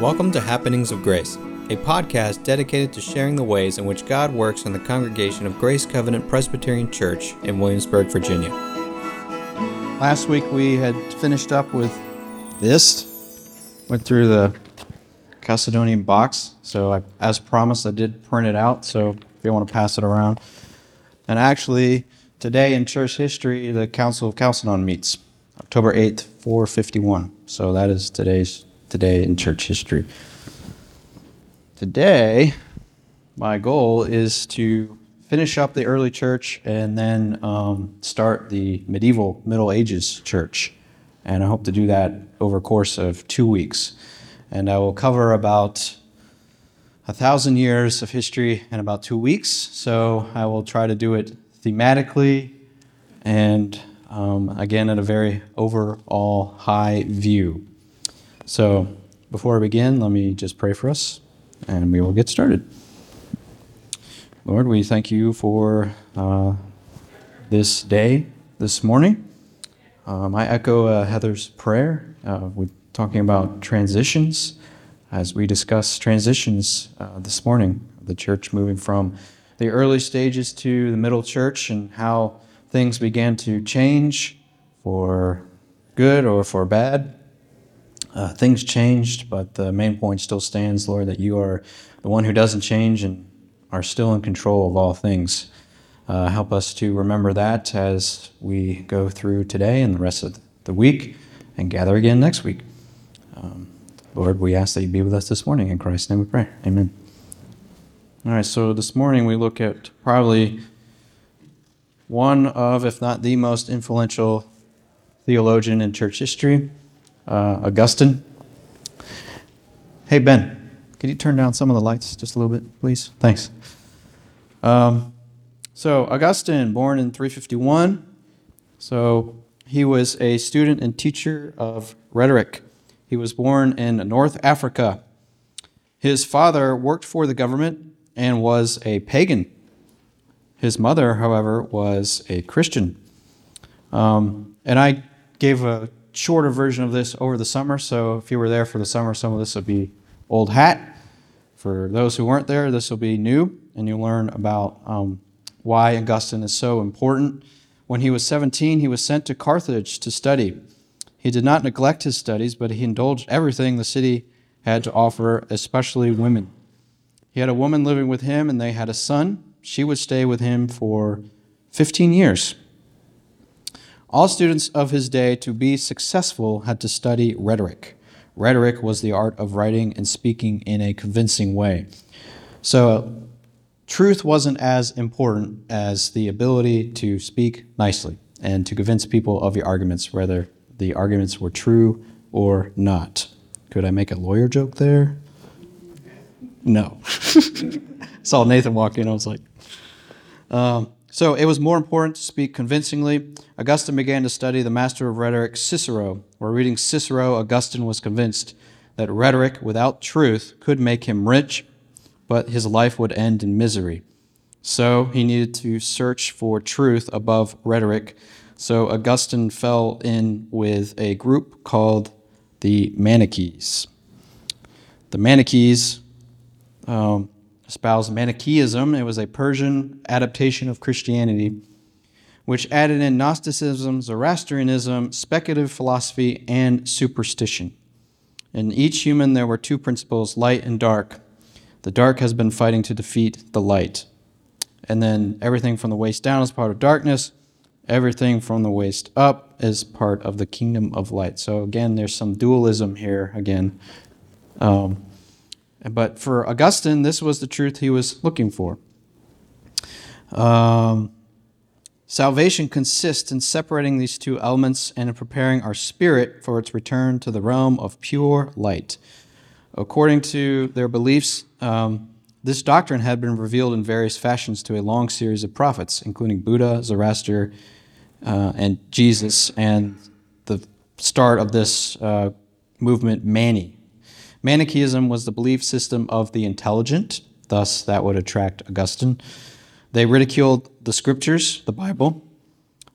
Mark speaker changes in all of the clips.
Speaker 1: Welcome to Happenings of Grace, a podcast dedicated to sharing the ways in which God works in the congregation of Grace Covenant Presbyterian Church in Williamsburg, Virginia.
Speaker 2: Last week we had finished up with this, went through the Chalcedonian box. So, I, as promised, I did print it out. So, if you want to pass it around. And actually, today in church history, the Council of Chalcedon meets October 8th, 451. So, that is today's today in church history. Today, my goal is to finish up the early church and then um, start the medieval Middle Ages church. And I hope to do that over a course of two weeks. And I will cover about a thousand years of history in about two weeks. So I will try to do it thematically and um, again at a very overall high view. So, before I begin, let me just pray for us and we will get started. Lord, we thank you for uh, this day, this morning. Um, I echo uh, Heather's prayer. Uh, we're talking about transitions as we discuss transitions uh, this morning, the church moving from the early stages to the middle church and how things began to change for good or for bad uh, things changed, but the main point still stands, Lord, that you are the one who doesn't change and are still in control of all things. Uh, help us to remember that as we go through today and the rest of the week and gather again next week. Um, Lord, we ask that you be with us this morning. In Christ's name we pray. Amen. All right, so this morning we look at probably one of, if not the most influential theologian in church history uh, Augustine. Hey, Ben, can you turn down some of the lights just a little bit, please? Thanks. Um, so, Augustine, born in 351. So, he was a student and teacher of rhetoric. He was born in North Africa. His father worked for the government and was a pagan. His mother, however, was a Christian. Um, and I gave a shorter version of this over the summer. So if you were there for the summer, some of this will be old hat. For those who weren't there, this will be new, and you'll learn about um, why Augustine is so important. When he was 17, he was sent to Carthage to study. He did not neglect his studies, but he indulged everything the city had to offer, especially women. He had a woman living with him, and they had a son. She would stay with him for 15 years. All students of his day, to be successful, had to study rhetoric. Rhetoric was the art of writing and speaking in a convincing way. So, truth wasn't as important as the ability to speak nicely and to convince people of your arguments, whether the arguments were true or not. Could I make a lawyer joke there? No. Saw Nathan walk in, I was like, um, so it was more important to speak convincingly. Augustine began to study the master of rhetoric, Cicero. While reading Cicero, Augustine was convinced that rhetoric without truth could make him rich, but his life would end in misery. So he needed to search for truth above rhetoric. So Augustine fell in with a group called the Manichees. The Manichees um, espoused Manichaeism. It was a Persian adaptation of Christianity, which added in Gnosticism, Zoroastrianism, speculative philosophy, and superstition. In each human, there were two principles light and dark. The dark has been fighting to defeat the light. And then everything from the waist down is part of darkness, everything from the waist up is part of the kingdom of light. So, again, there's some dualism here again. Um, but for Augustine, this was the truth he was looking for. Um, salvation consists in separating these two elements and in preparing our spirit for its return to the realm of pure light. According to their beliefs, um, this doctrine had been revealed in various fashions to a long series of prophets, including Buddha, Zoroaster, uh, and Jesus, and the start of this uh, movement, Mani, Manichaeism was the belief system of the intelligent, thus, that would attract Augustine. They ridiculed the scriptures, the Bible.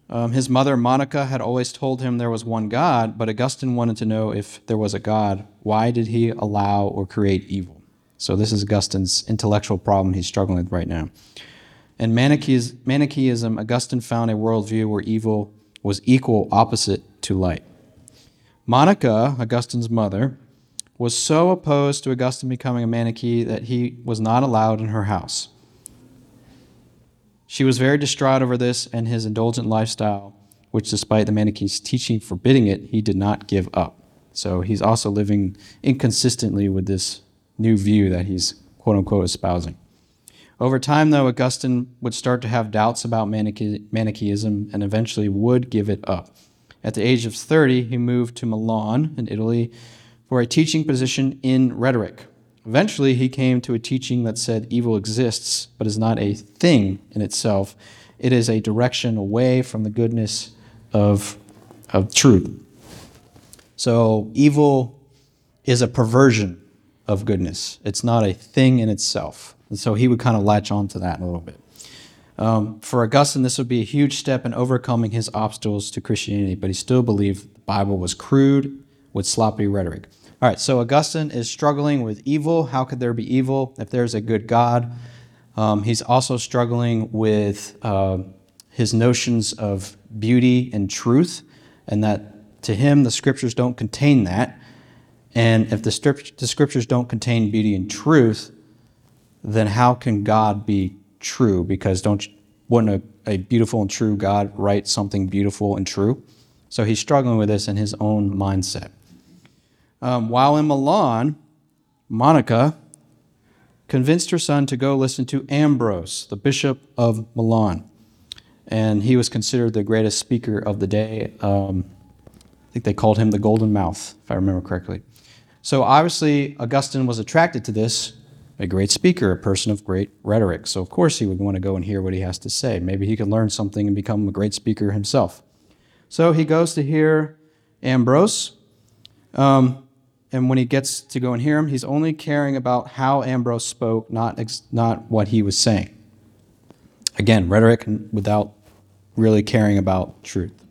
Speaker 2: Um, his mother, Monica, had always told him there was one God, but Augustine wanted to know if there was a God, why did he allow or create evil? So, this is Augustine's intellectual problem he's struggling with right now. In Manichaeism, Augustine found a worldview where evil was equal opposite to light. Monica, Augustine's mother, was so opposed to Augustine becoming a Manichee that he was not allowed in her house. She was very distraught over this and his indulgent lifestyle, which, despite the Manichee's teaching forbidding it, he did not give up. So he's also living inconsistently with this new view that he's quote unquote espousing. Over time, though, Augustine would start to have doubts about Manichaeism and eventually would give it up. At the age of 30, he moved to Milan in Italy for a teaching position in rhetoric. Eventually, he came to a teaching that said evil exists, but is not a thing in itself. It is a direction away from the goodness of, of truth. So, evil is a perversion of goodness, it's not a thing in itself. And so, he would kind of latch on to that a little bit. Um, for Augustine, this would be a huge step in overcoming his obstacles to Christianity, but he still believed the Bible was crude with sloppy rhetoric. All right, so Augustine is struggling with evil. How could there be evil if there's a good God? Um, he's also struggling with uh, his notions of beauty and truth, and that to him the scriptures don't contain that. And if the, the scriptures don't contain beauty and truth, then how can God be true? Because don't wouldn't a, a beautiful and true God write something beautiful and true? So he's struggling with this in his own mindset. Um, while in Milan, Monica convinced her son to go listen to Ambrose, the bishop of Milan. And he was considered the greatest speaker of the day. Um, I think they called him the Golden Mouth, if I remember correctly. So obviously, Augustine was attracted to this, a great speaker, a person of great rhetoric. So of course, he would want to go and hear what he has to say. Maybe he could learn something and become a great speaker himself. So he goes to hear Ambrose. Um, and when he gets to go and hear him, he's only caring about how Ambrose spoke, not, ex- not what he was saying. Again, rhetoric without really caring about truth.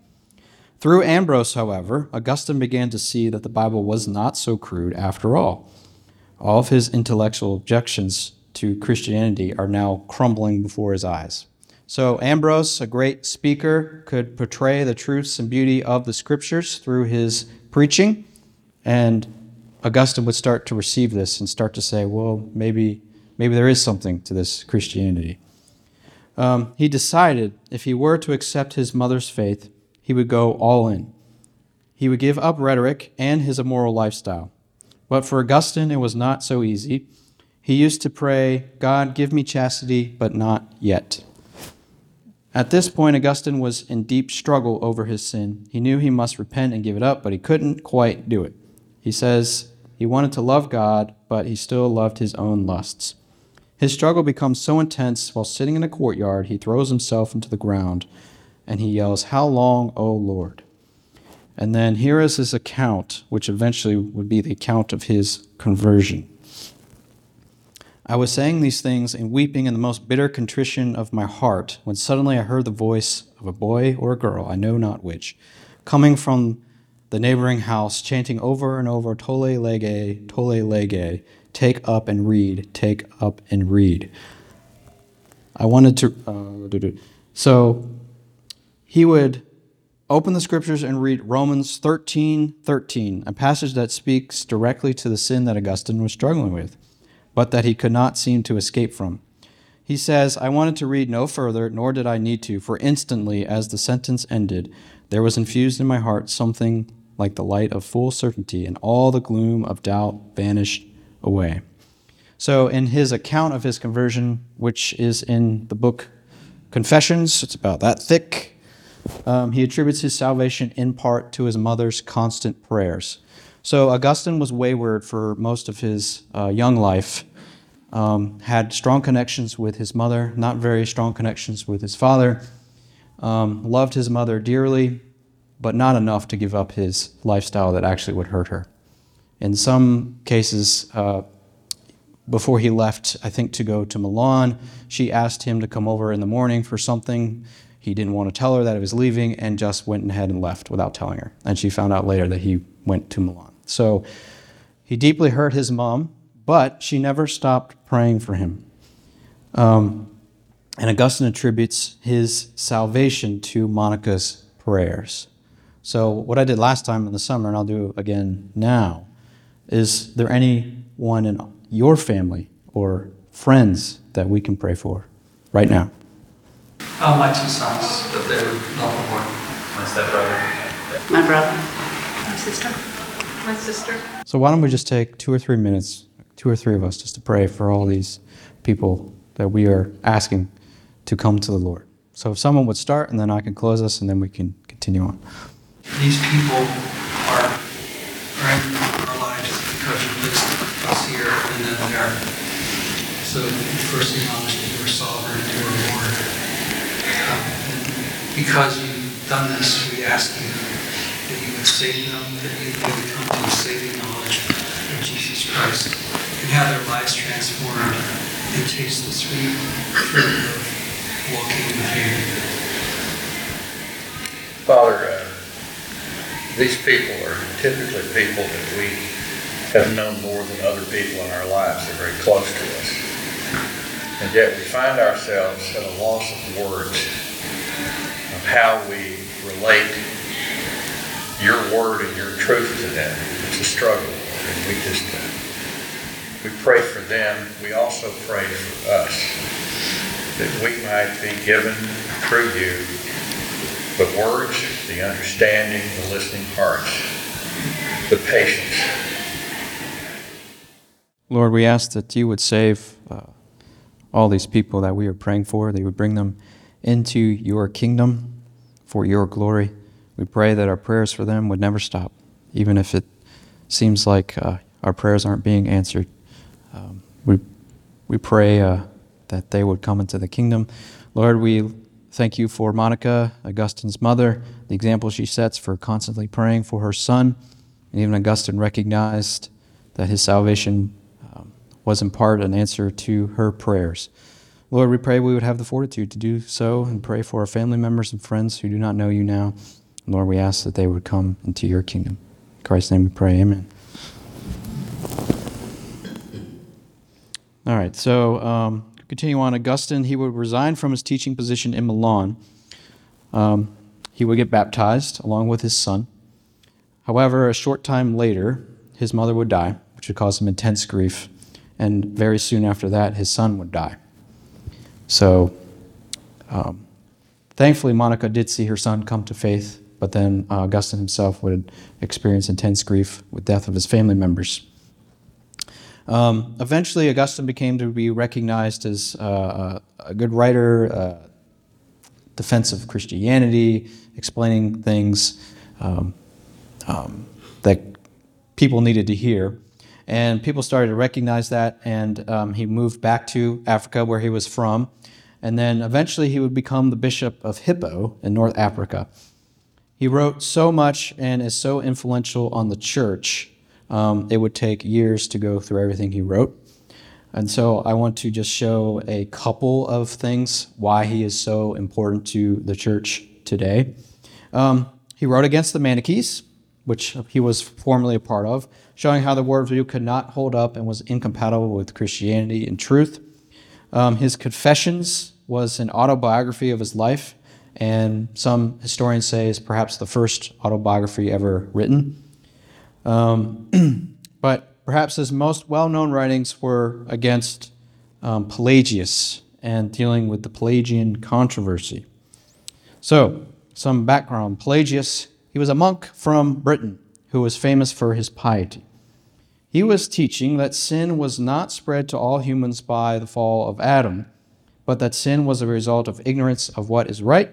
Speaker 2: Through Ambrose, however, Augustine began to see that the Bible was not so crude after all. All of his intellectual objections to Christianity are now crumbling before his eyes. So, Ambrose, a great speaker, could portray the truths and beauty of the scriptures through his preaching, and Augustine would start to receive this and start to say, well, maybe, maybe there is something to this Christianity. Um, he decided if he were to accept his mother's faith, he would go all in. He would give up rhetoric and his immoral lifestyle. But for Augustine, it was not so easy. He used to pray, God, give me chastity, but not yet. At this point, Augustine was in deep struggle over his sin. He knew he must repent and give it up, but he couldn't quite do it. He says, he wanted to love God, but he still loved his own lusts. His struggle becomes so intense while sitting in a courtyard, he throws himself into the ground and he yells, How long, O Lord? And then here is his account, which eventually would be the account of his conversion. I was saying these things and weeping in the most bitter contrition of my heart when suddenly I heard the voice of a boy or a girl, I know not which, coming from the neighboring house, chanting over and over, Tolle lege, Tolle lege, take up and read, take up and read. I wanted to, uh, so he would open the scriptures and read Romans 13 13, a passage that speaks directly to the sin that Augustine was struggling with, but that he could not seem to escape from. He says, I wanted to read no further, nor did I need to, for instantly, as the sentence ended, there was infused in my heart something like the light of full certainty, and all the gloom of doubt vanished away. So, in his account of his conversion, which is in the book Confessions, it's about that thick, um, he attributes his salvation in part to his mother's constant prayers. So, Augustine was wayward for most of his uh, young life, um, had strong connections with his mother, not very strong connections with his father, um, loved his mother dearly, but not enough to give up his lifestyle that actually would hurt her. In some cases, uh, before he left, I think to go to Milan, she asked him to come over in the morning for something. he didn't want to tell her that he was leaving and just went ahead and left without telling her. And she found out later that he went to Milan. So he deeply hurt his mom, but she never stopped praying for him. Um, and Augustine attributes his salvation to Monica's prayers. So, what I did last time in the summer, and I'll do again now, is there anyone in your family or friends that we can pray for right now?
Speaker 3: Oh, my two sons, but they're not born.
Speaker 4: My stepbrother.
Speaker 5: My brother.
Speaker 6: My sister. My sister.
Speaker 2: So, why don't we just take two or three minutes, two or three of us, just to pray for all these people that we are asking to come to the Lord? So, if someone would start, and then I can close us, and then we can continue on.
Speaker 3: These people are, in our lives because you placed us here, and then they are. So, first acknowledge that you are sovereign, you are Lord. Um, and because you've done this, we ask you that you would save them, that you would come to a saving knowledge of Jesus Christ, and have their lives transformed and taste the sweet fruit of
Speaker 7: Father, uh, these people are typically people that we have known more than other people in our lives. They're very close to us. And yet we find ourselves at a loss of words of how we relate your word and your truth to them. It's a struggle. And we just, uh, we pray for them. We also pray for us that we might be given through you the words, the understanding, the listening hearts, the patience.
Speaker 2: Lord, we ask that you would save uh, all these people that we are praying for, that you would bring them into your kingdom for your glory. We pray that our prayers for them would never stop, even if it seems like uh, our prayers aren't being answered. Um, we, we pray uh, that they would come into the kingdom. Lord, we thank you for Monica, Augustine's mother, the example she sets for constantly praying for her son. And even Augustine recognized that his salvation um, was in part an answer to her prayers. Lord, we pray we would have the fortitude to do so and pray for our family members and friends who do not know you now. Lord, we ask that they would come into your kingdom. In Christ's name we pray. Amen. All right, so um, continue on. Augustine, he would resign from his teaching position in Milan. Um, he would get baptized along with his son. However, a short time later, his mother would die, which would cause him intense grief. And very soon after that, his son would die. So, um, thankfully, Monica did see her son come to faith, but then uh, Augustine himself would experience intense grief with death of his family members. Um, eventually, Augustine became to be recognized as uh, a good writer, uh, defense of Christianity, explaining things um, um, that people needed to hear. And people started to recognize that, and um, he moved back to Africa, where he was from. And then eventually, he would become the bishop of Hippo in North Africa. He wrote so much and is so influential on the church um, it would take years to go through everything he wrote. And so I want to just show a couple of things why he is so important to the church today. Um, he wrote against the Manichees, which he was formerly a part of, showing how the worldview could not hold up and was incompatible with Christianity and truth. Um, his Confessions was an autobiography of his life, and some historians say is perhaps the first autobiography ever written. Um, but perhaps his most well known writings were against um, Pelagius and dealing with the Pelagian controversy. So, some background Pelagius, he was a monk from Britain who was famous for his piety. He was teaching that sin was not spread to all humans by the fall of Adam, but that sin was a result of ignorance of what is right,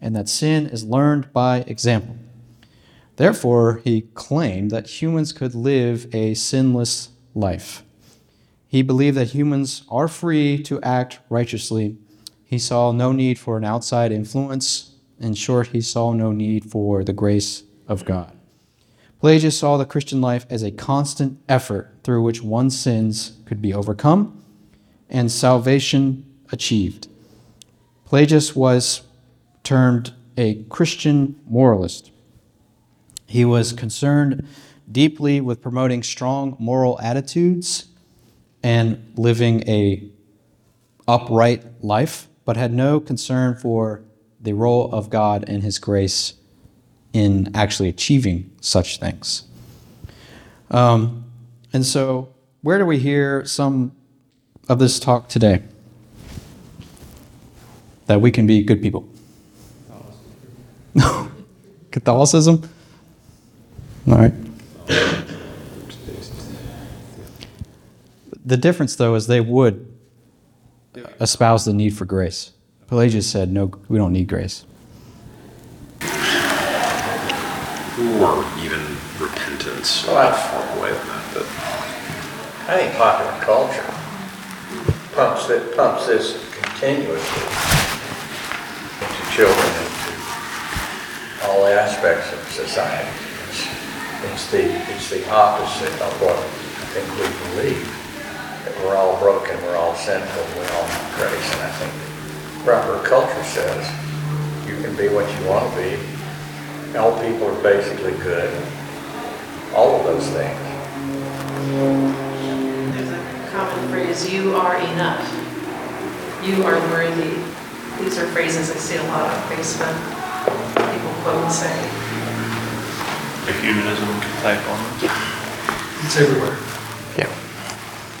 Speaker 2: and that sin is learned by example. Therefore, he claimed that humans could live a sinless life. He believed that humans are free to act righteously. He saw no need for an outside influence. In short, he saw no need for the grace of God. Pelagius saw the Christian life as a constant effort through which one's sins could be overcome and salvation achieved. Pelagius was termed a Christian moralist. He was concerned deeply with promoting strong moral attitudes and living a upright life, but had no concern for the role of God and his grace in actually achieving such things. Um, and so, where do we hear some of this talk today? That we can be good people. Catholicism? All right. The difference, though, is they would espouse the need for grace. Pelagius said, no, we don't need grace.
Speaker 4: or even repentance.
Speaker 7: Well, that's-
Speaker 4: far away from that, but
Speaker 7: I think popular culture pumps it, pumps this continuously to children and to all aspects of society. It's, the, it's the opposite of what I think we believe. That we're all broken, we're all sinful, we're all need grace, and I think proper culture says you can be what you want to be. All people are basically good. All of those things.
Speaker 6: There's a common phrase, you are enough. You are worthy. These are phrases I see a lot on Facebook. People quote and say.
Speaker 5: The humanism type on it.
Speaker 3: It's everywhere. Yeah.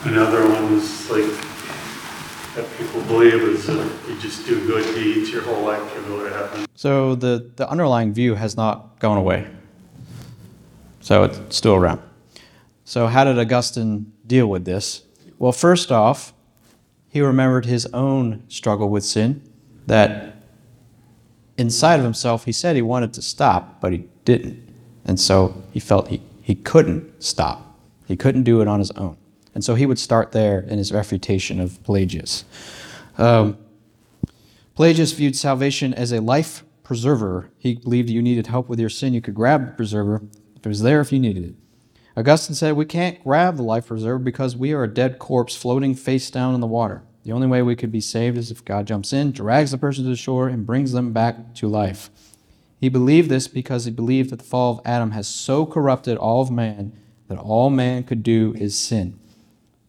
Speaker 5: Another one is like, that people believe is that you just do good deeds your whole life, you go to heaven.
Speaker 2: So the, the underlying view has not gone away. So it's still around. So, how did Augustine deal with this? Well, first off, he remembered his own struggle with sin, that inside of himself, he said he wanted to stop, but he didn't. And so he felt he, he couldn't stop. He couldn't do it on his own. And so he would start there in his refutation of Pelagius. Um, Pelagius viewed salvation as a life preserver. He believed you needed help with your sin, you could grab the preserver. If it was there if you needed it. Augustine said we can't grab the life preserver because we are a dead corpse floating face down in the water. The only way we could be saved is if God jumps in, drags the person to the shore, and brings them back to life. He believed this because he believed that the fall of Adam has so corrupted all of man that all man could do is sin.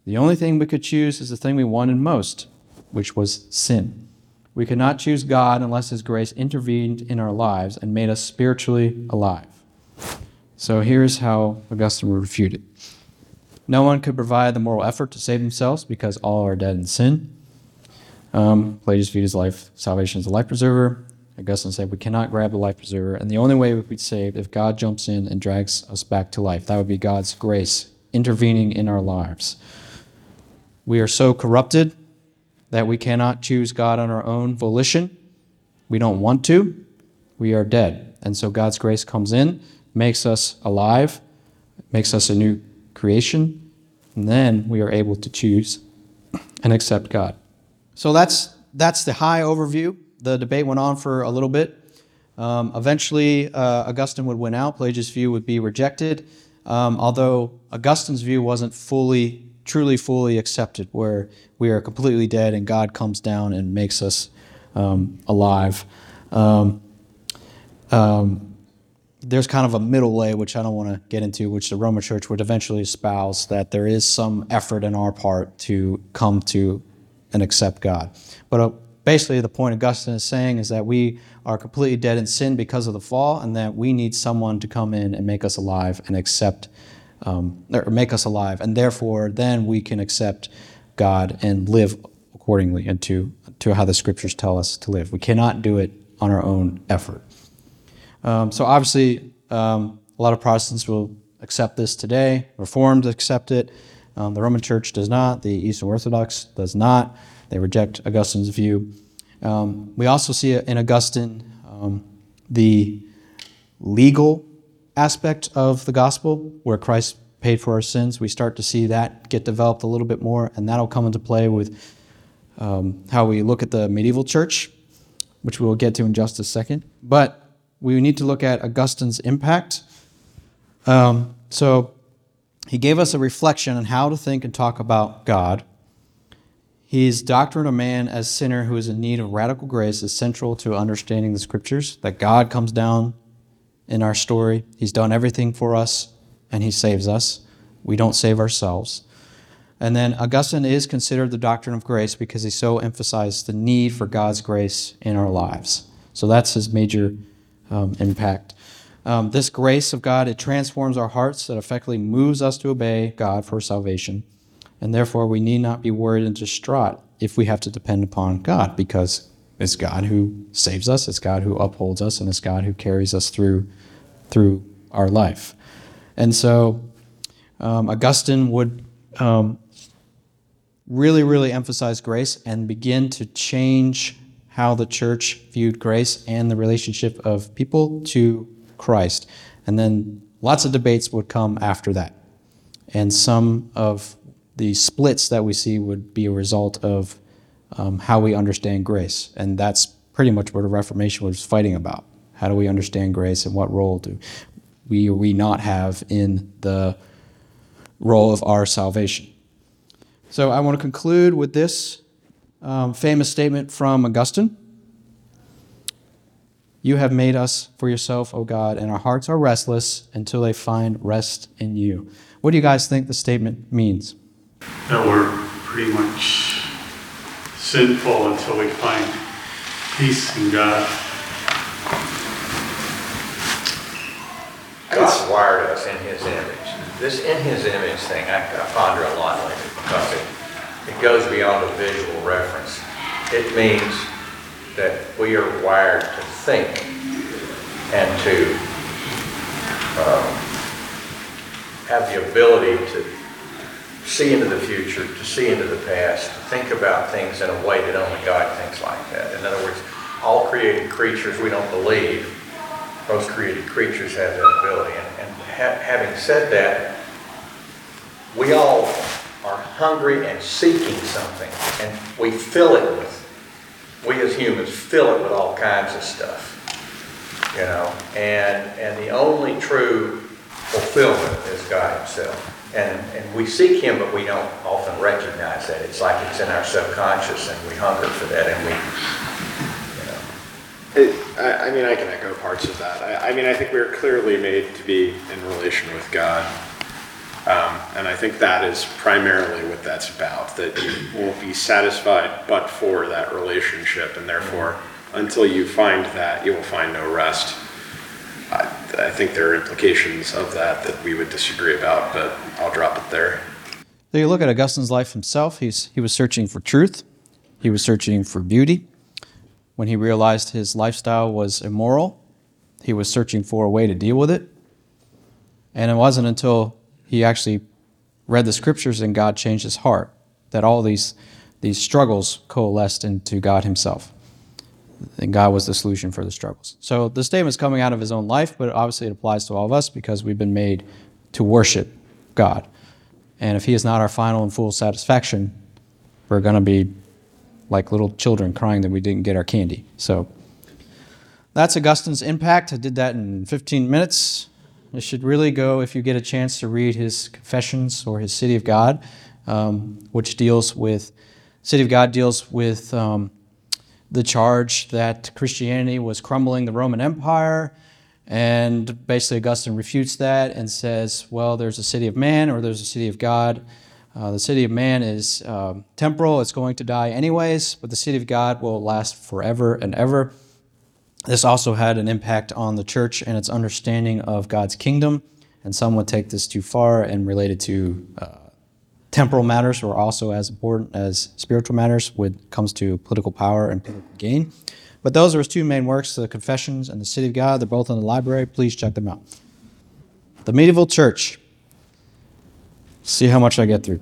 Speaker 2: The only thing we could choose is the thing we wanted most, which was sin. We could not choose God unless His grace intervened in our lives and made us spiritually alive. So here's how Augustine would refute it. No one could provide the moral effort to save themselves because all are dead in sin. Um, Pelagius viewed his life, salvation as a life preserver. Augustine said we cannot grab the life preserver, and the only way we'd be saved if God jumps in and drags us back to life. That would be God's grace intervening in our lives. We are so corrupted that we cannot choose God on our own volition. We don't want to. We are dead. And so God's grace comes in, makes us alive, makes us a new creation, and then we are able to choose and accept God. So that's that's the high overview. The debate went on for a little bit. Um, eventually, uh, Augustine would win out. Pelagius' view would be rejected, um, although Augustine's view wasn't fully, truly, fully accepted, where we are completely dead and God comes down and makes us um, alive. Um, um, there's kind of a middle way, which I don't want to get into, which the Roman Church would eventually espouse that there is some effort in our part to come to and accept God. But uh, basically, the point Augustine is saying is that we are completely dead in sin because of the fall, and that we need someone to come in and make us alive and accept, um, or make us alive, and therefore then we can accept God and live accordingly and to, to how the Scriptures tell us to live. We cannot do it on our own effort. Um, so obviously, um, a lot of Protestants will accept this today. Reformed accept it. Um, the Roman Church does not. The Eastern Orthodox does not. They reject Augustine's view. Um, we also see in Augustine um, the legal aspect of the gospel, where Christ paid for our sins. We start to see that get developed a little bit more, and that'll come into play with um, how we look at the medieval church, which we will get to in just a second. But we need to look at Augustine's impact. Um, so he gave us a reflection on how to think and talk about God. His doctrine of man as sinner who is in need of radical grace is central to understanding the scriptures that God comes down in our story. He's done everything for us and he saves us. We don't save ourselves. And then Augustine is considered the doctrine of grace because he so emphasized the need for God's grace in our lives. So that's his major um, impact. Um, this grace of God, it transforms our hearts, it effectively moves us to obey God for salvation. And therefore, we need not be worried and distraught if we have to depend upon God because it's God who saves us, it's God who upholds us, and it's God who carries us through, through our life. And so, um, Augustine would um, really, really emphasize grace and begin to change how the church viewed grace and the relationship of people to Christ. And then lots of debates would come after that. And some of the splits that we see would be a result of um, how we understand grace. And that's pretty much what the Reformation was fighting about. How do we understand grace and what role do we or we not have in the role of our salvation? So I want to conclude with this um, famous statement from Augustine You have made us for yourself, O God, and our hearts are restless until they find rest in you. What do you guys think the statement means?
Speaker 5: That we're pretty much sinful until we find peace in God.
Speaker 7: God's wired us in His image. This in His image thing, I, I ponder a lot lately because it, it goes beyond a visual reference. It means that we are wired to think and to um, have the ability to see into the future, to see into the past, to think about things in a way that only God thinks like that. In other words, all created creatures, we don't believe, most created creatures have that ability. And, and ha- having said that, we all are hungry and seeking something, and we fill it with, we as humans fill it with all kinds of stuff, you know. And and the only true fulfillment is God Himself. And, and we seek Him, but we don't often recognize that. It's like it's in our subconscious, and we hunger for that, and we, you know.
Speaker 4: It, I, I mean, I can echo parts of that. I, I mean, I think we're clearly made to be in relation with God. Um, and I think that is primarily what that's about, that you won't be satisfied but for that relationship, and therefore, until you find that, you will find no rest. I, I think there are implications of that that we would disagree about, but I'll drop it there.
Speaker 2: So you look at Augustine's life himself, he's, he was searching for truth, he was searching for beauty. When he realized his lifestyle was immoral, he was searching for a way to deal with it. And it wasn't until he actually read the scriptures and God changed his heart that all these, these struggles coalesced into God himself. And God was the solution for the struggles. So the statement's coming out of his own life, but obviously it applies to all of us because we've been made to worship God. And if He is not our final and full satisfaction, we're going to be like little children crying that we didn't get our candy. So that's Augustine's impact. I did that in 15 minutes. It should really go if you get a chance to read his Confessions or his City of God, um, which deals with City of God deals with um, the charge that Christianity was crumbling the Roman Empire. And basically, Augustine refutes that and says, well, there's a city of man or there's a city of God. Uh, the city of man is um, temporal, it's going to die anyways, but the city of God will last forever and ever. This also had an impact on the church and its understanding of God's kingdom. And some would take this too far and relate it to uh, temporal matters are also as important as spiritual matters when it comes to political power and political gain. But those are his two main works, the Confessions and the City of God. They're both in the library. Please check them out. The Medieval Church. See how much I get through.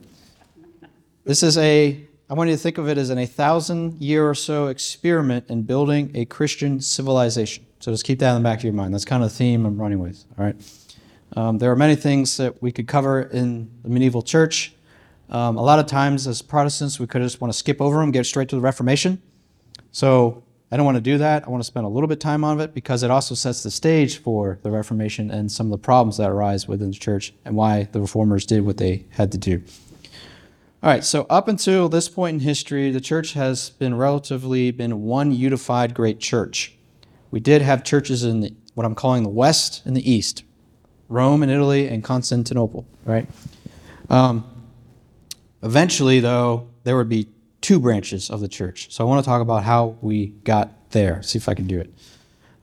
Speaker 2: This is a, I want you to think of it as an a thousand year or so experiment in building a Christian civilization. So just keep that in the back of your mind. That's kind of the theme I'm running with. All right. Um, there are many things that we could cover in the medieval church. Um, a lot of times, as Protestants, we could just want to skip over them, get straight to the Reformation. So I don't want to do that. I want to spend a little bit of time on it because it also sets the stage for the Reformation and some of the problems that arise within the church and why the reformers did what they had to do. All right, so up until this point in history, the church has been relatively been one unified great church. We did have churches in the, what I'm calling the West and the East, Rome and Italy and Constantinople, right? Um, eventually, though, there would be two branches of the church. So I want to talk about how we got there. See if I can do it.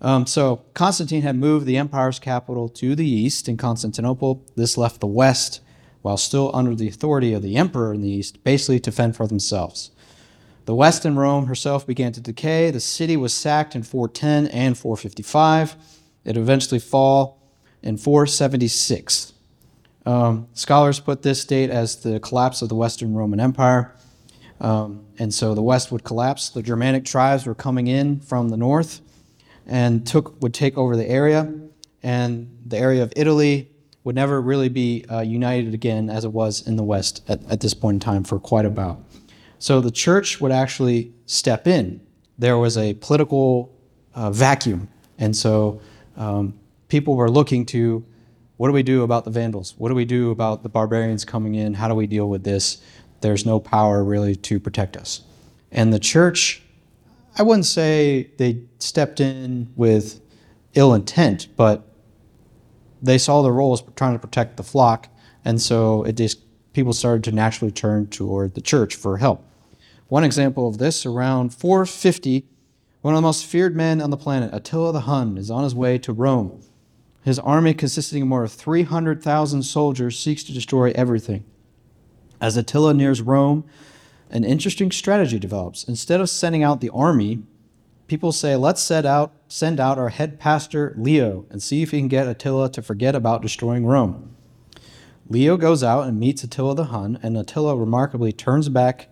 Speaker 2: Um, so Constantine had moved the empire's capital to the east in Constantinople. This left the west, while still under the authority of the emperor in the east, basically to fend for themselves. The west in Rome herself began to decay. The city was sacked in 410 and 455. It eventually fall in 476. Um, scholars put this date as the collapse of the Western Roman Empire. Um, and so the West would collapse. The Germanic tribes were coming in from the north and took would take over the area, and the area of Italy would never really be uh, united again as it was in the West at, at this point in time for quite a while. So the church would actually step in. There was a political uh, vacuum, and so um, people were looking to what do we do about the Vandals? What do we do about the barbarians coming in? How do we deal with this? There's no power really to protect us. And the church I wouldn't say they stepped in with ill intent, but they saw the role as trying to protect the flock, and so it just people started to naturally turn toward the church for help. One example of this, around 450, one of the most feared men on the planet, Attila the Hun, is on his way to Rome. His army, consisting of more than 300,000 soldiers, seeks to destroy everything. As Attila nears Rome, an interesting strategy develops. Instead of sending out the army, people say, let's set out, send out our head pastor, Leo, and see if he can get Attila to forget about destroying Rome. Leo goes out and meets Attila the Hun, and Attila remarkably turns back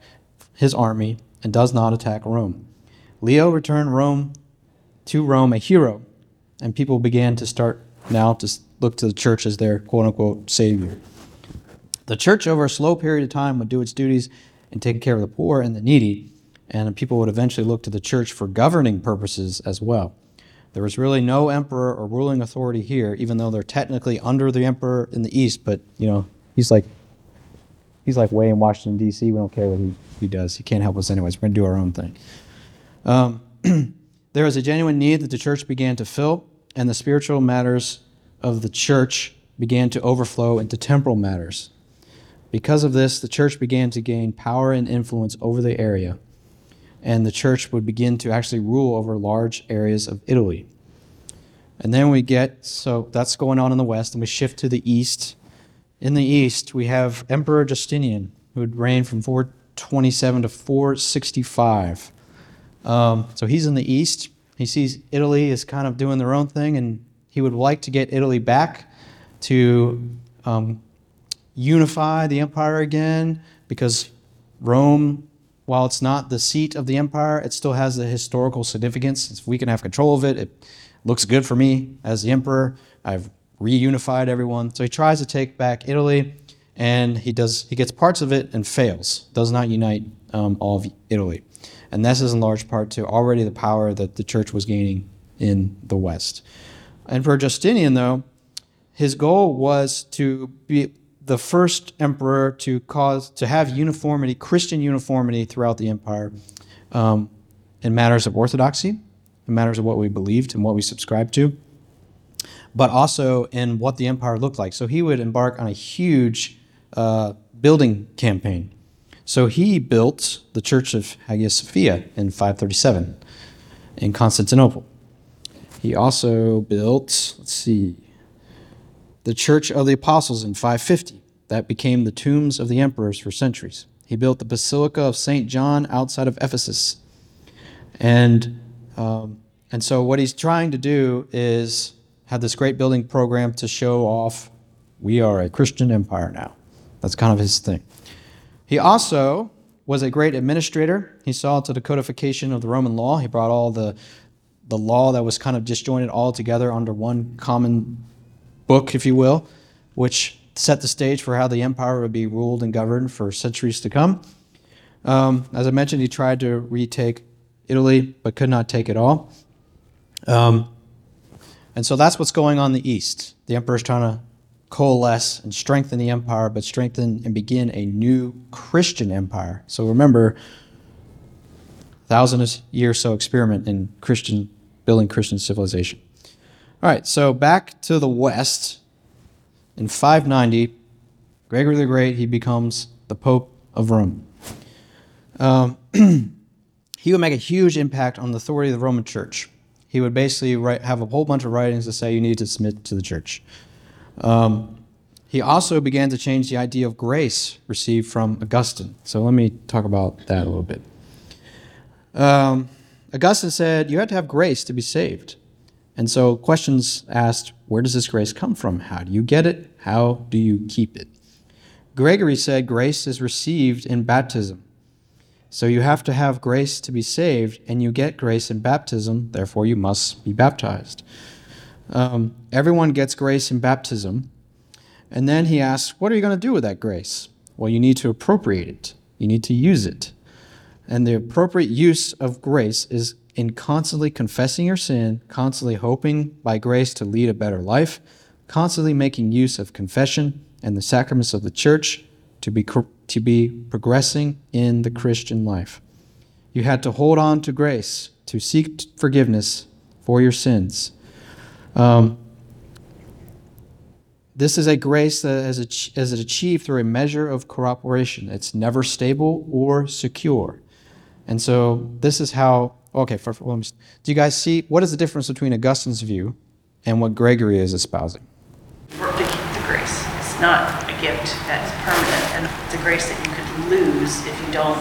Speaker 2: his army and does not attack Rome. Leo returned Rome to Rome a hero, and people began to start now to look to the church as their quote unquote savior. The church, over a slow period of time, would do its duties in taking care of the poor and the needy, and people would eventually look to the church for governing purposes as well. There was really no emperor or ruling authority here, even though they're technically under the emperor in the east. But you know, he's like he's like way in Washington D.C. We don't care what he, he does. He can't help us anyways. We're gonna do our own thing. Um, there was a genuine need that the church began to fill, and the spiritual matters of the church began to overflow into temporal matters. Because of this, the church began to gain power and influence over the area, and the church would begin to actually rule over large areas of Italy. And then we get, so that's going on in the west, and we shift to the east. In the east, we have Emperor Justinian, who would reign from 427 to 465. Um, so he's in the east. He sees Italy is kind of doing their own thing, and he would like to get Italy back to um, unify the empire again because Rome, while it's not the seat of the empire, it still has the historical significance. If we can have control of it, it looks good for me as the emperor. I've reunified everyone. So he tries to take back Italy, and he does. He gets parts of it and fails. Does not unite um, all of Italy, and this is in large part to already the power that the church was gaining in the West. And for Justinian, though, his goal was to be the first emperor to cause to have uniformity, Christian uniformity throughout the empire, um, in matters of orthodoxy, in matters of what we believed and what we subscribed to, but also in what the empire looked like. So he would embark on a huge uh, building campaign. So he built the Church of Hagia Sophia in 537 in Constantinople. He also built, let's see, the Church of the Apostles in 550. That became the tombs of the emperors for centuries. He built the Basilica of St. John outside of Ephesus. And, um, and so, what he's trying to do is have this great building program to show off we are a Christian empire now. That's kind of his thing. He also was a great administrator. He saw to the codification of the Roman law. He brought all the, the law that was kind of disjointed all together under one common book, if you will, which set the stage for how the empire would be ruled and governed for centuries to come. Um, as I mentioned, he tried to retake Italy, but could not take it all. Um, and so that's what's going on in the east. The emperor's trying to coalesce and strengthen the empire, but strengthen and begin a new Christian empire. So remember, thousand year so experiment in Christian building Christian civilization. All right, so back to the west. In 590, Gregory the Great he becomes the Pope of Rome. Um, he would make a huge impact on the authority of the Roman Church. He would basically write, have a whole bunch of writings to say you need to submit to the church. Um, he also began to change the idea of grace received from Augustine. So let me talk about that a little bit. Um, Augustine said you had to have grace to be saved. And so questions asked, where does this grace come from? How do you get it? How do you keep it? Gregory said grace is received in baptism. So you have to have grace to be saved, and you get grace in baptism, therefore you must be baptized. Um, everyone gets grace in baptism. And then he asks, What are you going to do with that grace? Well, you need to appropriate it, you need to use it. And the appropriate use of grace is in constantly confessing your sin, constantly hoping by grace to lead a better life, constantly making use of confession and the sacraments of the church to be, to be progressing in the Christian life. You had to hold on to grace, to seek forgiveness for your sins. Um, this is a grace that is, is achieved through a measure of cooperation. It's never stable or secure. And so this is how, okay, for, do you guys see what is the difference between Augustine's view and what Gregory is espousing?
Speaker 8: Work to keep the grace. It's not a gift that's permanent, and it's a grace that you could lose if you don't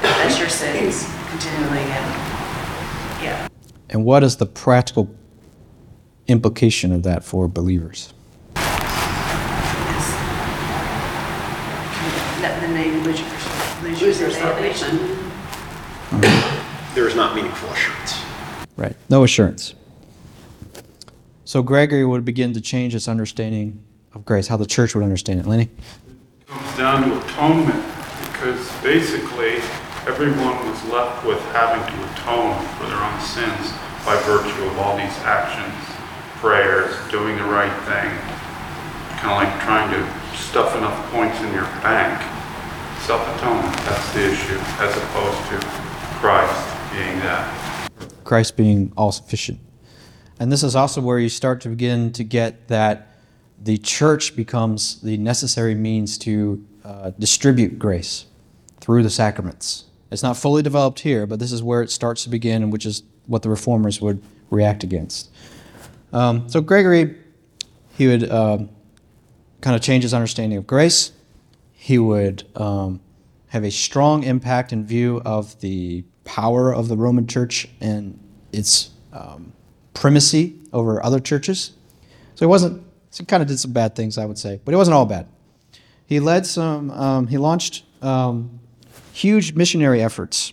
Speaker 8: confess your sins continually. And yeah.
Speaker 2: And what is the practical implication of that for believers?
Speaker 8: then they lose lose your salvation.
Speaker 4: There is not meaningful assurance.
Speaker 2: Right. No assurance. So Gregory would begin to change its understanding of grace, how the church would understand it. Lenny?
Speaker 9: It comes down to atonement because basically everyone was left with having to atone for their own sins by virtue of all these actions, prayers, doing the right thing, kind of like trying to stuff enough points in your bank self-atonement. That's the issue, as opposed to Christ being that.
Speaker 2: Christ being all sufficient. And this is also where you start to begin to get that the church becomes the necessary means to uh, distribute grace through the sacraments. It's not fully developed here, but this is where it starts to begin, and which is what the reformers would react against. Um, so Gregory, he would uh, kind of change his understanding of grace he would um, have a strong impact and view of the power of the Roman Church and its um, primacy over other churches. So he wasn't. He kind of did some bad things, I would say, but it wasn't all bad. He led some. Um, he launched um, huge missionary efforts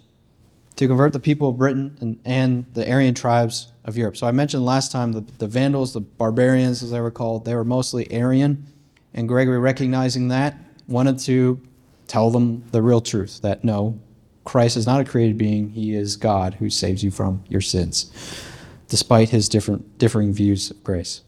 Speaker 2: to convert the people of Britain and, and the Arian tribes of Europe. So I mentioned last time the, the Vandals, the barbarians, as they were called, they were mostly Arian, and Gregory recognizing that wanted to tell them the real truth that no, Christ is not a created being, he is God who saves you from your sins, despite his different, differing views of grace.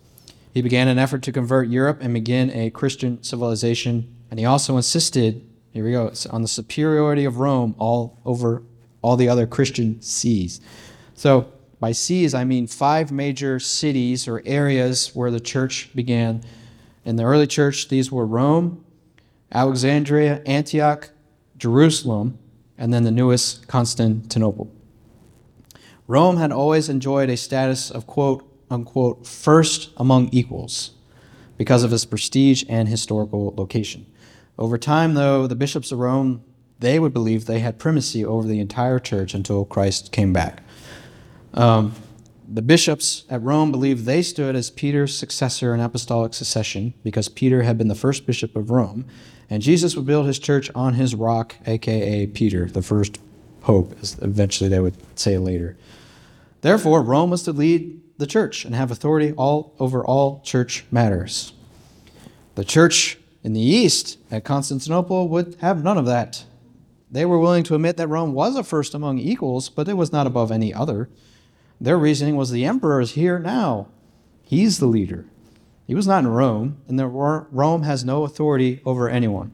Speaker 2: He began an effort to convert Europe and begin a Christian civilization, and he also insisted, here we go, on the superiority of Rome all over all the other Christian sees. So, by sees, I mean five major cities or areas where the church began. In the early church, these were Rome, Alexandria, Antioch, Jerusalem, and then the newest, Constantinople. Rome had always enjoyed a status of quote unquote first among equals because of its prestige and historical location. Over time, though, the bishops of Rome they would believe they had primacy over the entire church until Christ came back. Um, the bishops at Rome believed they stood as Peter's successor in apostolic succession because Peter had been the first bishop of Rome, and Jesus would build his church on his rock, aka Peter, the first pope, as eventually they would say later. Therefore, Rome was to lead the church and have authority all over all church matters. The church in the east at Constantinople would have none of that. They were willing to admit that Rome was a first among equals, but it was not above any other. Their reasoning was the emperor is here now. He's the leader. He was not in Rome, and Rome has no authority over anyone.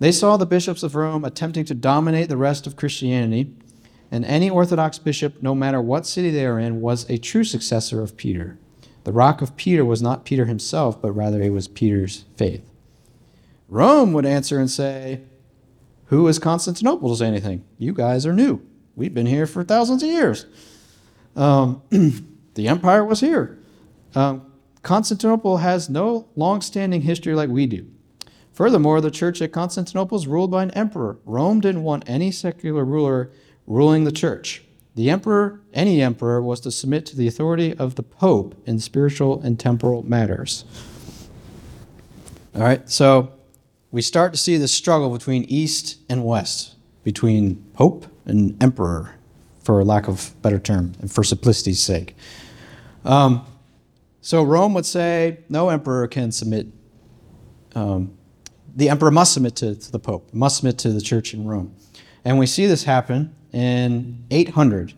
Speaker 2: They saw the bishops of Rome attempting to dominate the rest of Christianity, and any Orthodox bishop, no matter what city they are in, was a true successor of Peter. The rock of Peter was not Peter himself, but rather it was Peter's faith. Rome would answer and say, Who is Constantinople to say anything? You guys are new. We've been here for thousands of years. Um, the empire was here. Um, Constantinople has no long standing history like we do. Furthermore, the church at Constantinople is ruled by an emperor. Rome didn't want any secular ruler ruling the church. The emperor, any emperor, was to submit to the authority of the pope in spiritual and temporal matters. All right, so we start to see the struggle between East and West, between pope and emperor, for lack of a better term, and for simplicity's sake. Um, so Rome would say no emperor can submit. Um, the emperor must submit to, to the pope, must submit to the church in Rome. And we see this happen in 800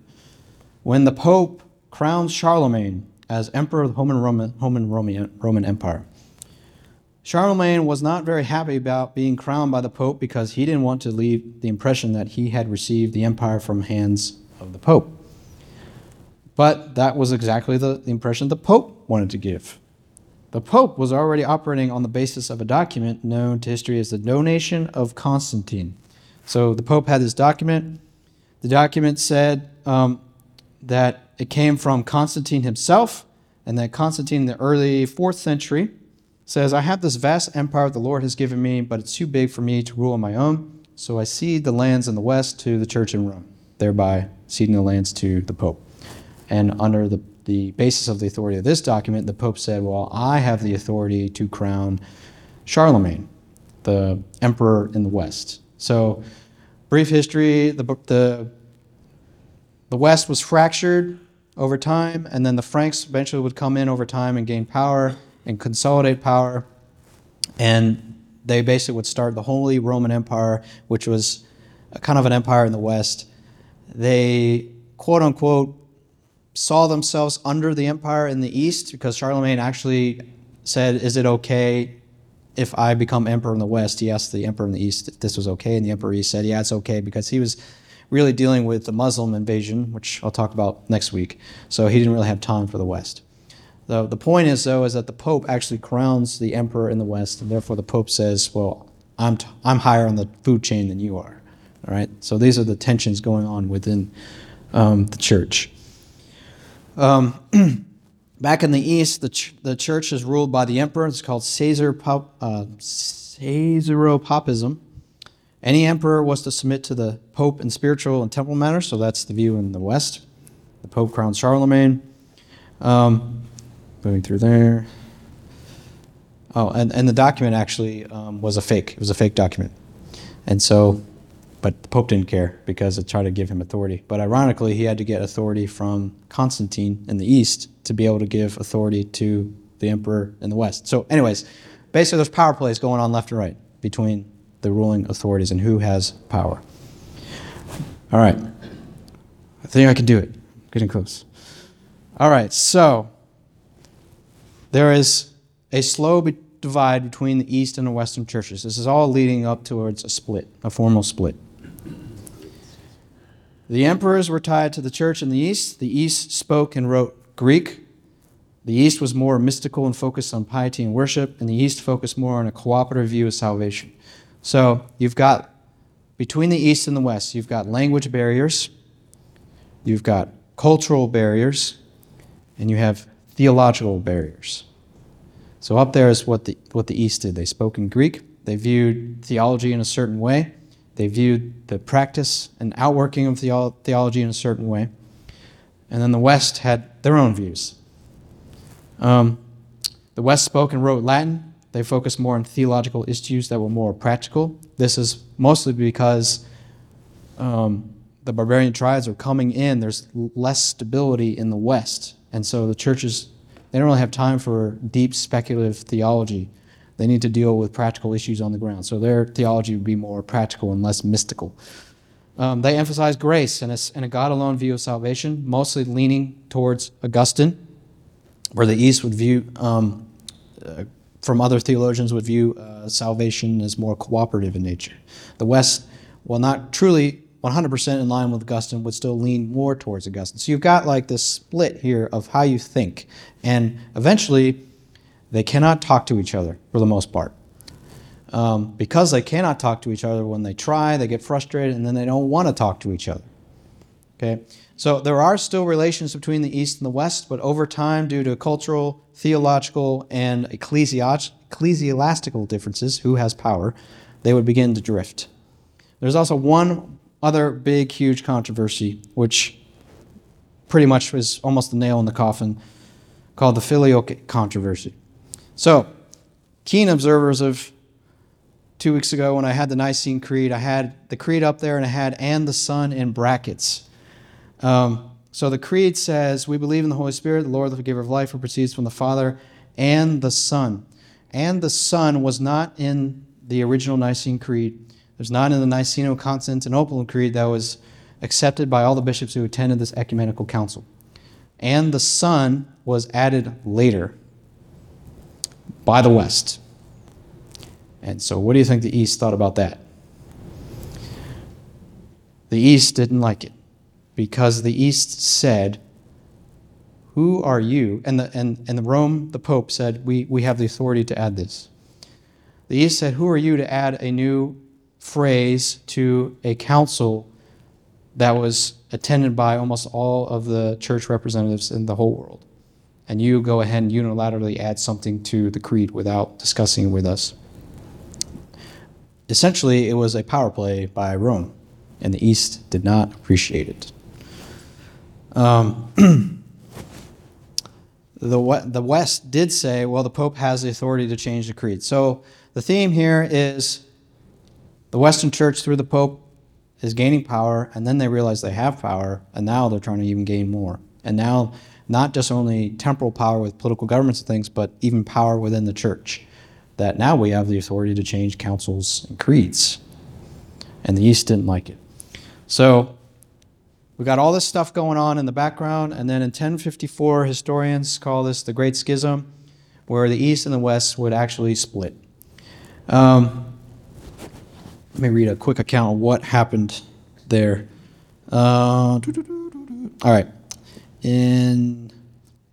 Speaker 2: when the pope crowns Charlemagne as emperor of the Roman, Roman, Roman, Roman Empire. Charlemagne was not very happy about being crowned by the pope because he didn't want to leave the impression that he had received the empire from hands of the pope. But that was exactly the, impression the pope wanted to give. The Pope was already operating on the basis of a document known to history as the Donation of Constantine. So the Pope had this document. The document said um, that it came from Constantine himself, and that Constantine in the early fourth century says, I have this vast empire the Lord has given me, but it's too big for me to rule on my own. So I cede the lands in the west to the church in Rome, thereby ceding the lands to the Pope. And under the the basis of the authority of this document, the Pope said, Well, I have the authority to crown Charlemagne, the emperor in the West. So, brief history the, the, the West was fractured over time, and then the Franks eventually would come in over time and gain power and consolidate power. And they basically would start the Holy Roman Empire, which was kind of an empire in the West. They, quote unquote, saw themselves under the empire in the east because Charlemagne actually said, Is it okay if I become emperor in the west? He asked the emperor in the east if this was okay, and the emperor east said, Yeah, it's okay because he was really dealing with the Muslim invasion, which I'll talk about next week. So he didn't really have time for the west. The, the point is, though, is that the Pope actually crowns the emperor in the west, and therefore the Pope says, Well, I'm, t- I'm higher on the food chain than you are. All right? So these are the tensions going on within um, the church. Um, back in the East, the, ch- the church is ruled by the emperor. It's called Caesar Pop- uh, Caesaropapism. Any emperor was to submit to the pope in spiritual and temporal matters, so that's the view in the West. The pope crowned Charlemagne. Um, moving through there. Oh, and, and the document actually um, was a fake. It was a fake document. And so but the Pope didn't care because it tried to give him authority. But ironically, he had to get authority from Constantine in the East to be able to give authority to the emperor in the West. So, anyways, basically, there's power plays going on left and right between the ruling authorities and who has power. All right. I think I can do it. Getting close. All right. So, there is a slow divide between the East and the Western churches. This is all leading up towards a split, a formal split. The emperors were tied to the church in the East. The East spoke and wrote Greek. The East was more mystical and focused on piety and worship, and the East focused more on a cooperative view of salvation. So you've got, between the East and the West, you've got language barriers, you've got cultural barriers, and you have theological barriers. So up there is what the, what the East did. They spoke in Greek, they viewed theology in a certain way, they viewed the practice and outworking of theology in a certain way. And then the West had their own views. Um, the West spoke and wrote Latin. They focused more on theological issues that were more practical. This is mostly because um, the barbarian tribes are coming in. There's less stability in the West. And so the churches, they don't really have time for deep speculative theology. They need to deal with practical issues on the ground. So their theology would be more practical and less mystical. Um, they emphasize grace and a, and a God alone view of salvation, mostly leaning towards Augustine, where the East would view um, uh, from other theologians, would view uh, salvation as more cooperative in nature. The West, while not truly 100% in line with Augustine, would still lean more towards Augustine. So you've got like this split here of how you think. And eventually, they cannot talk to each other for the most part. Um, because they cannot talk to each other when they try, they get frustrated, and then they don't want to talk to each other. Okay? So there are still relations between the East and the West, but over time, due to cultural, theological, and ecclesiastical differences, who has power, they would begin to drift. There's also one other big, huge controversy, which pretty much was almost the nail in the coffin, called the Filioque controversy. So, keen observers of two weeks ago when I had the Nicene Creed, I had the Creed up there and I had and the Son in brackets. Um, so the Creed says, We believe in the Holy Spirit, the Lord, the forgiver of life, who proceeds from the Father and the Son. And the Son was not in the original Nicene Creed. Was not in the Niceno-Constantinople Creed that was accepted by all the bishops who attended this ecumenical council. And the Son was added later by the West. And so, what do you think the East thought about that? The East didn't like it because the East said, Who are you? And the, and, and the Rome, the Pope, said, we, we have the authority to add this. The East said, Who are you to add a new phrase to a council that was attended by almost all of the church representatives in the whole world? And you go ahead and unilaterally add something to the creed without discussing it with us. Essentially, it was a power play by Rome, and the East did not appreciate it. Um, the, the West did say, well, the Pope has the authority to change the creed. So the theme here is the Western Church, through the Pope, is gaining power, and then they realize they have power, and now they're trying to even gain more. And now, not just only temporal power with political governments and things, but even power within the church. That now we have the authority to change councils and creeds. And the East didn't like it. So we got all this stuff going on in the background, and then in 1054, historians call this the Great Schism, where the East and the West would actually split. Um, let me read a quick account of what happened there. Uh, all right. In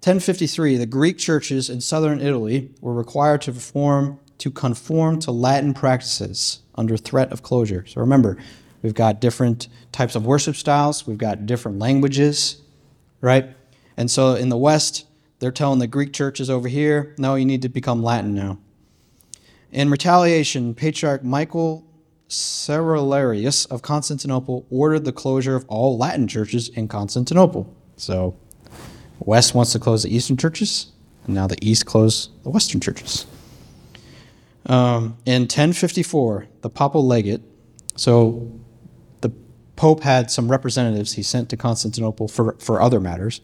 Speaker 2: 1053, the Greek churches in southern Italy were required to perform to conform to Latin practices under threat of closure. So remember, we've got different types of worship styles, we've got different languages, right? And so in the West, they're telling the Greek churches over here, no, you need to become Latin now. In retaliation, Patriarch Michael Cerularius of Constantinople ordered the closure of all Latin churches in Constantinople. So, West wants to close the Eastern churches, and now the East close the Western churches. Um, in 1054, the papal legate, so the Pope had some representatives he sent to Constantinople for, for other matters,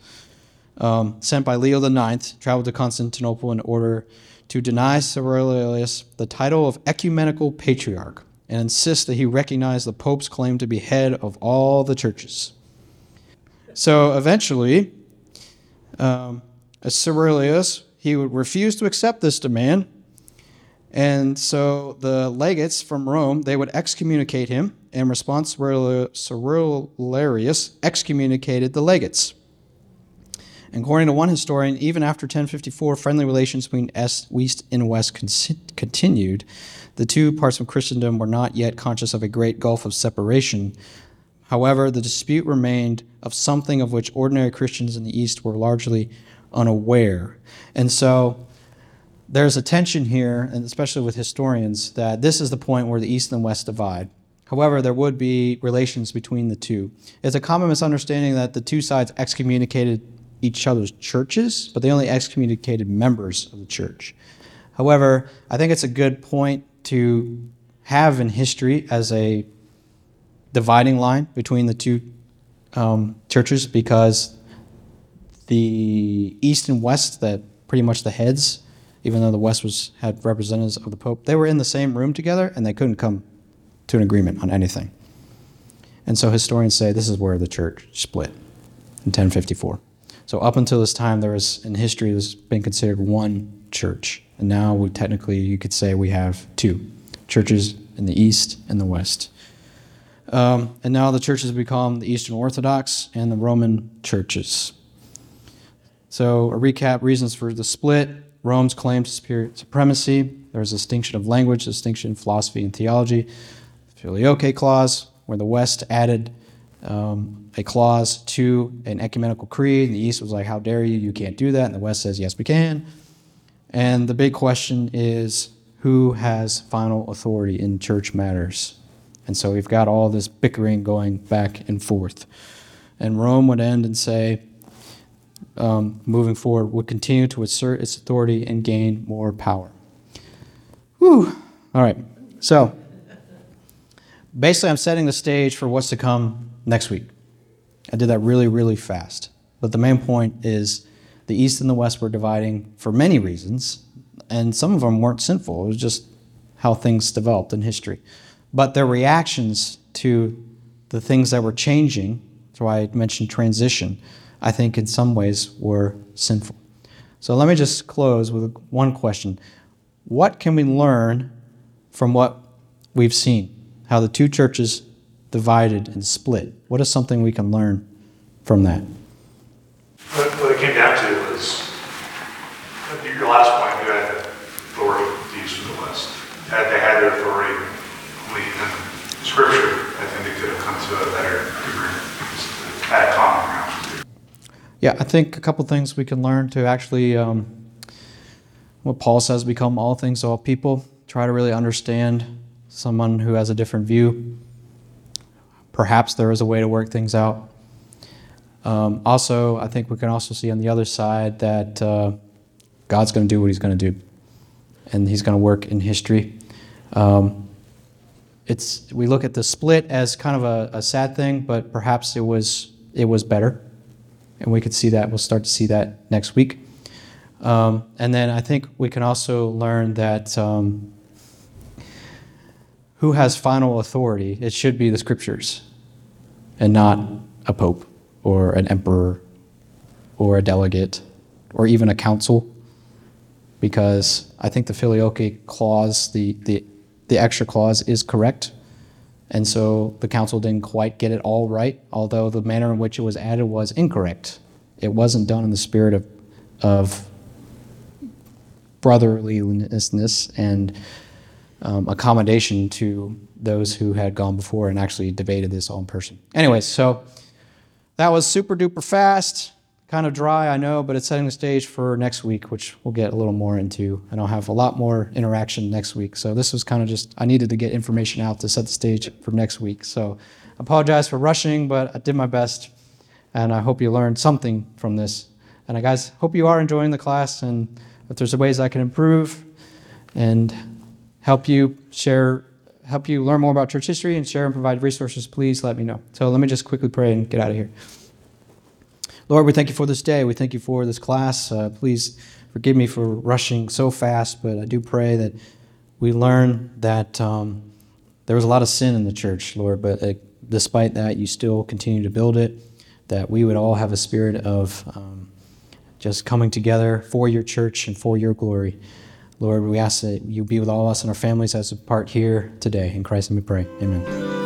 Speaker 2: um, sent by Leo IX, traveled to Constantinople in order to deny Cerularius the title of ecumenical patriarch and insist that he recognize the Pope's claim to be head of all the churches. So eventually, um, Cerularius, he would refuse to accept this demand. And so the legates from Rome, they would excommunicate him. In response, Cerularius excommunicated the legates. According to one historian, even after 1054, friendly relations between East and West continued. The two parts of Christendom were not yet conscious of a great gulf of separation. However, the dispute remained of something of which ordinary Christians in the East were largely unaware. And so there's a tension here, and especially with historians, that this is the point where the East and West divide. However, there would be relations between the two. It's a common misunderstanding that the two sides excommunicated each other's churches, but they only excommunicated members of the church. However, I think it's a good point to have in history as a dividing line between the two um, churches because the East and West, that pretty much the heads, even though the West was had representatives of the Pope, they were in the same room together and they couldn't come to an agreement on anything. And so historians say this is where the church split in 1054. So up until this time, there was in history there's been considered one church And now we technically, you could say we have two churches in the East and the West. Um, and now the churches become the Eastern Orthodox and the Roman churches. So, a recap reasons for the split Rome's claim to supremacy. There's a distinction of language, distinction in philosophy and theology. The Filioque clause, where the West added um, a clause to an ecumenical creed. The East was like, How dare you? You can't do that. And the West says, Yes, we can. And the big question is who has final authority in church matters? And so we've got all this bickering going back and forth. And Rome would end and say, um, moving forward, would continue to assert its authority and gain more power. Whew. All right. So basically, I'm setting the stage for what's to come next week. I did that really, really fast. But the main point is the East and the West were dividing for many reasons, and some of them weren't sinful. It was just how things developed in history. But their reactions to the things that were changing, that's why I mentioned transition, I think in some ways were sinful. So let me just close with one question What can we learn from what we've seen? How the two churches divided and split? What is something we can learn from that?
Speaker 10: What, what it came down to was your last point, who had authority, the East and the West. Had they had their authority, in Scripture, I think they could have come to a better agreement, had a common ground.
Speaker 2: Yeah, I think a couple things we can learn to actually, um, what Paul says, become all things to all people. Try to really understand someone who has a different view. Perhaps there is a way to work things out. Um, also, I think we can also see on the other side that uh, God's going to do what He's going to do, and He's going to work in history. Um, it's we look at the split as kind of a, a sad thing, but perhaps it was it was better and we could see that. We'll start to see that next week. Um, and then I think we can also learn that um, who has final authority? It should be the scriptures and not a pope or an emperor or a delegate or even a council. Because I think the filioque clause, the, the, the extra clause, is correct. And so the council didn't quite get it all right, although the manner in which it was added was incorrect. It wasn't done in the spirit of, of brotherliness and um, accommodation to those who had gone before and actually debated this all in person. Anyways, so that was super duper fast, kind of dry, I know, but it's setting the stage for next week, which we'll get a little more into. And I'll have a lot more interaction next week. So this was kind of just, I needed to get information out to set the stage for next week. So I apologize for rushing, but I did my best. And I hope you learned something from this. And I guys hope you are enjoying the class. And if there's ways I can improve and help you share, help you learn more about church history and share and provide resources, please let me know. So let me just quickly pray and get out of here. Lord, we thank you for this day. We thank you for this class. Uh, please forgive me for rushing so fast, but I do pray that we learn that um, there was a lot of sin in the church, Lord, but uh, despite that, you still continue to build it, that we would all have a spirit of um, just coming together for your church and for your glory. Lord, we ask that you be with all of us and our families as a part here today. In Christ, and we pray. Amen.